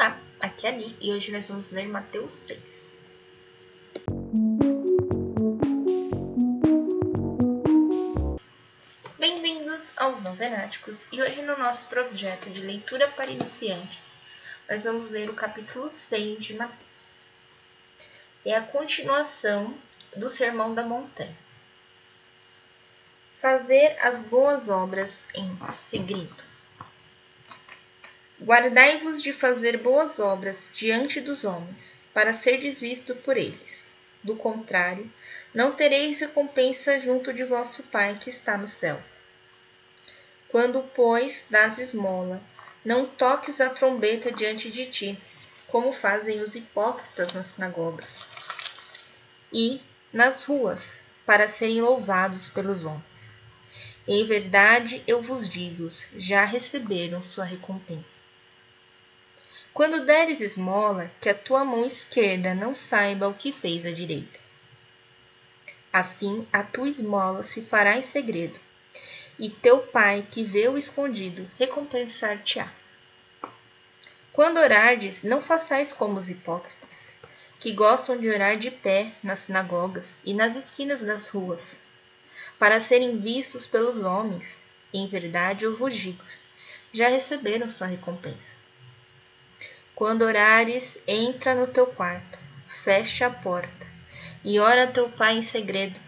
Olá, aqui é Ali e hoje nós vamos ler Mateus 6. Bem-vindos aos Novenáticos e hoje no nosso projeto de leitura para iniciantes nós vamos ler o capítulo 6 de Mateus. É a continuação do Sermão da Montanha. Fazer as boas obras em segredo. Guardai-vos de fazer boas obras diante dos homens, para serdes visto por eles. Do contrário, não tereis recompensa junto de vosso Pai que está no céu. Quando, pois, das esmola, não toques a trombeta diante de ti, como fazem os hipócritas nas sinagogas e nas ruas, para serem louvados pelos homens. Em verdade eu vos digo, já receberam sua recompensa. Quando deres esmola, que a tua mão esquerda não saiba o que fez a direita. Assim, a tua esmola se fará em segredo, e teu pai, que vê o escondido, recompensar-te-á. Quando orardes, não façais como os hipócritas, que gostam de orar de pé nas sinagogas e nas esquinas das ruas, para serem vistos pelos homens. Em verdade, eu vos digo, já receberam sua recompensa. Quando orares, entra no teu quarto, fecha a porta e ora a teu pai em segredo.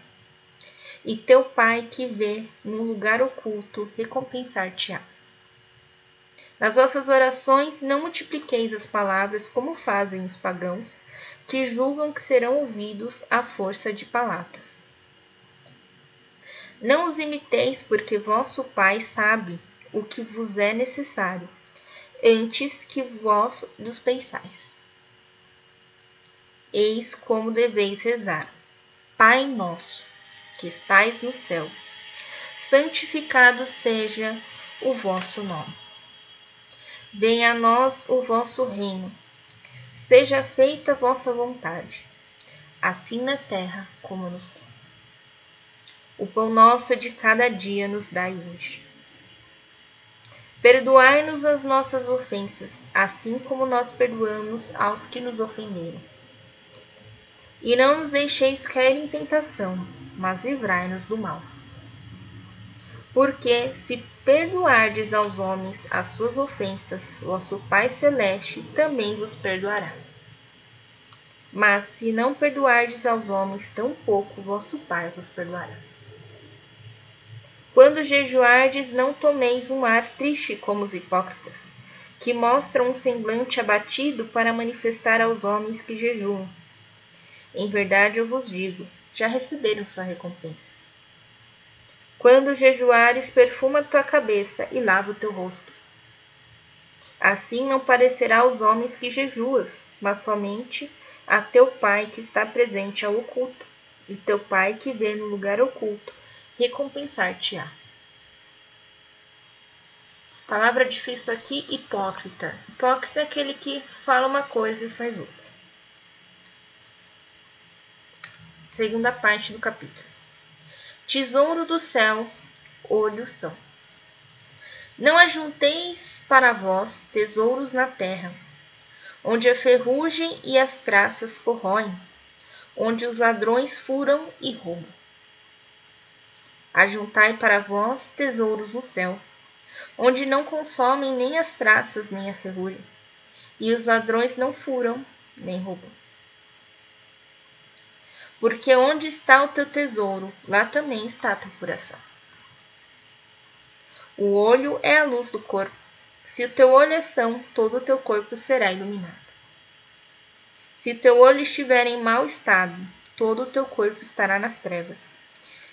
E teu pai que vê num lugar oculto recompensar-te-á. Nas vossas orações não multipliqueis as palavras como fazem os pagãos, que julgam que serão ouvidos à força de palavras. Não os imiteis, porque vosso Pai sabe o que vos é necessário antes que vós nos pensais. Eis como deveis rezar. Pai nosso, que estais no céu, santificado seja o vosso nome. Venha a nós o vosso reino. Seja feita a vossa vontade, assim na terra como no céu. O pão nosso de cada dia nos dai hoje Perdoai-nos as nossas ofensas, assim como nós perdoamos aos que nos ofenderam. E não nos deixeis cair em tentação, mas livrai-nos do mal. Porque, se perdoardes aos homens as suas ofensas, vosso Pai Celeste também vos perdoará. Mas se não perdoardes aos homens, tampouco vosso Pai vos perdoará. Quando jejuardes, não tomeis um ar triste como os hipócritas, que mostram um semblante abatido para manifestar aos homens que jejuam. Em verdade eu vos digo, já receberam sua recompensa. Quando jejuares, perfuma tua cabeça e lava o teu rosto. Assim não parecerá aos homens que jejuas, mas somente a teu Pai que está presente ao oculto, e teu Pai que vê no lugar oculto recompensar-te-á. Palavra difícil aqui, hipócrita. Hipócrita é aquele que fala uma coisa e faz outra. Segunda parte do capítulo. Tesouro do céu, olhos são. Não ajunteis para vós tesouros na terra, onde a ferrugem e as traças corroem, onde os ladrões furam e roubam Ajuntai para vós tesouros no céu, onde não consomem nem as traças nem a ferrugem, e os ladrões não furam nem roubam. Porque onde está o teu tesouro, lá também está tua coração. O olho é a luz do corpo. Se o teu olho é são, todo o teu corpo será iluminado. Se o teu olho estiver em mau estado, todo o teu corpo estará nas trevas.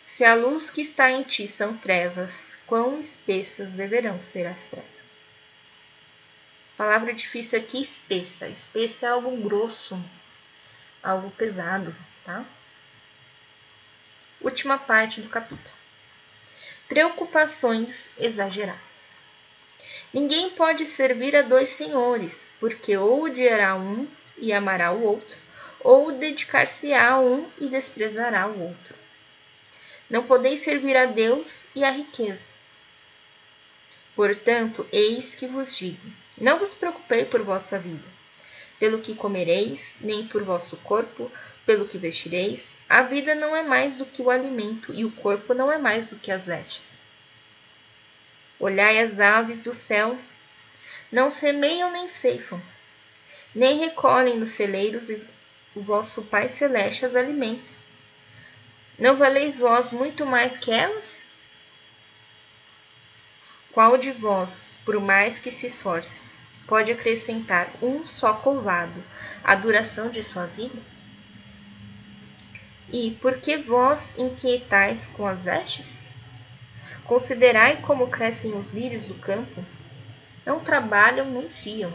Se a luz que está em ti são trevas, quão espessas deverão ser as trevas? Palavra difícil aqui, espessa. Espessa é algo grosso, algo pesado, tá? Última parte do capítulo. Preocupações exageradas. Ninguém pode servir a dois senhores, porque ou odiará um e amará o outro, ou dedicar-se-á a um e desprezará o outro. Não podeis servir a Deus e à riqueza. Portanto, eis que vos digo: Não vos preocupei por vossa vida, pelo que comereis, nem por vosso corpo, pelo que vestireis. A vida não é mais do que o alimento, e o corpo não é mais do que as vestes. Olhai as aves do céu, não semeiam nem ceifam, nem recolhem nos celeiros, e o vosso Pai Celeste as alimenta. Não valeis vós muito mais que elas? Qual de vós, por mais que se esforce, pode acrescentar um só covado à duração de sua vida? E por que vós inquietais com as vestes? Considerai como crescem os lírios do campo, não trabalham nem fiam.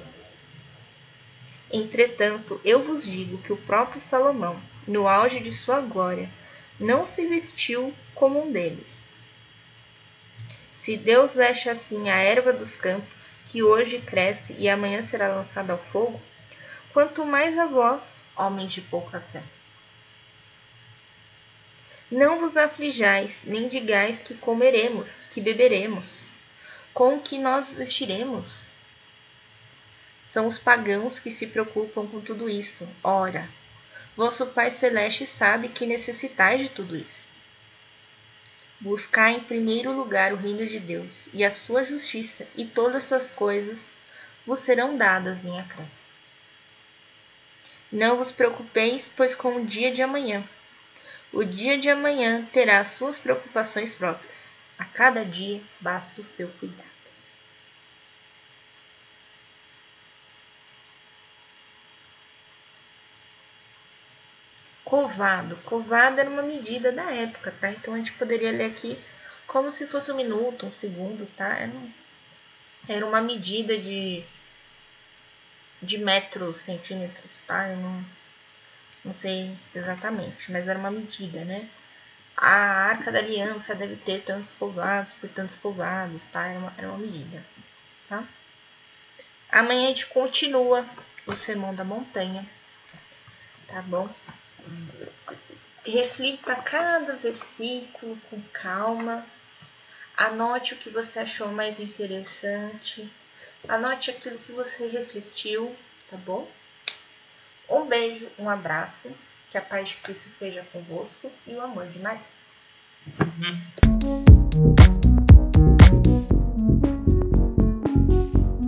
Entretanto, eu vos digo que o próprio Salomão, no auge de sua glória, não se vestiu como um deles. Se Deus veste assim a erva dos campos, que hoje cresce e amanhã será lançada ao fogo, quanto mais a vós, homens de pouca fé. Não vos aflijais, nem digais que comeremos, que beberemos, com que nós vestiremos. São os pagãos que se preocupam com tudo isso. Ora, vosso Pai Celeste sabe que necessitais de tudo isso. Buscai em primeiro lugar o reino de Deus e a sua justiça, e todas essas coisas vos serão dadas em acréscimo. Não vos preocupeis, pois com o dia de amanhã, o dia de amanhã terá suas preocupações próprias. A cada dia basta o seu cuidado. Covado. Covado era uma medida da época, tá? Então a gente poderia ler aqui como se fosse um minuto, um segundo, tá? Era, uma medida de, de metros, centímetros, tá? Eu não, não sei exatamente, mas era uma medida, né? A arca da aliança deve ter tantos povoados por tantos povoados, tá? Era uma, era uma medida, tá? Amanhã a gente continua o Sermão da Montanha, tá bom? Reflita cada versículo com calma. Anote o que você achou mais interessante. Anote aquilo que você refletiu, tá bom? Um beijo, um abraço, que a paz de Cristo esteja convosco e o amor de Maria.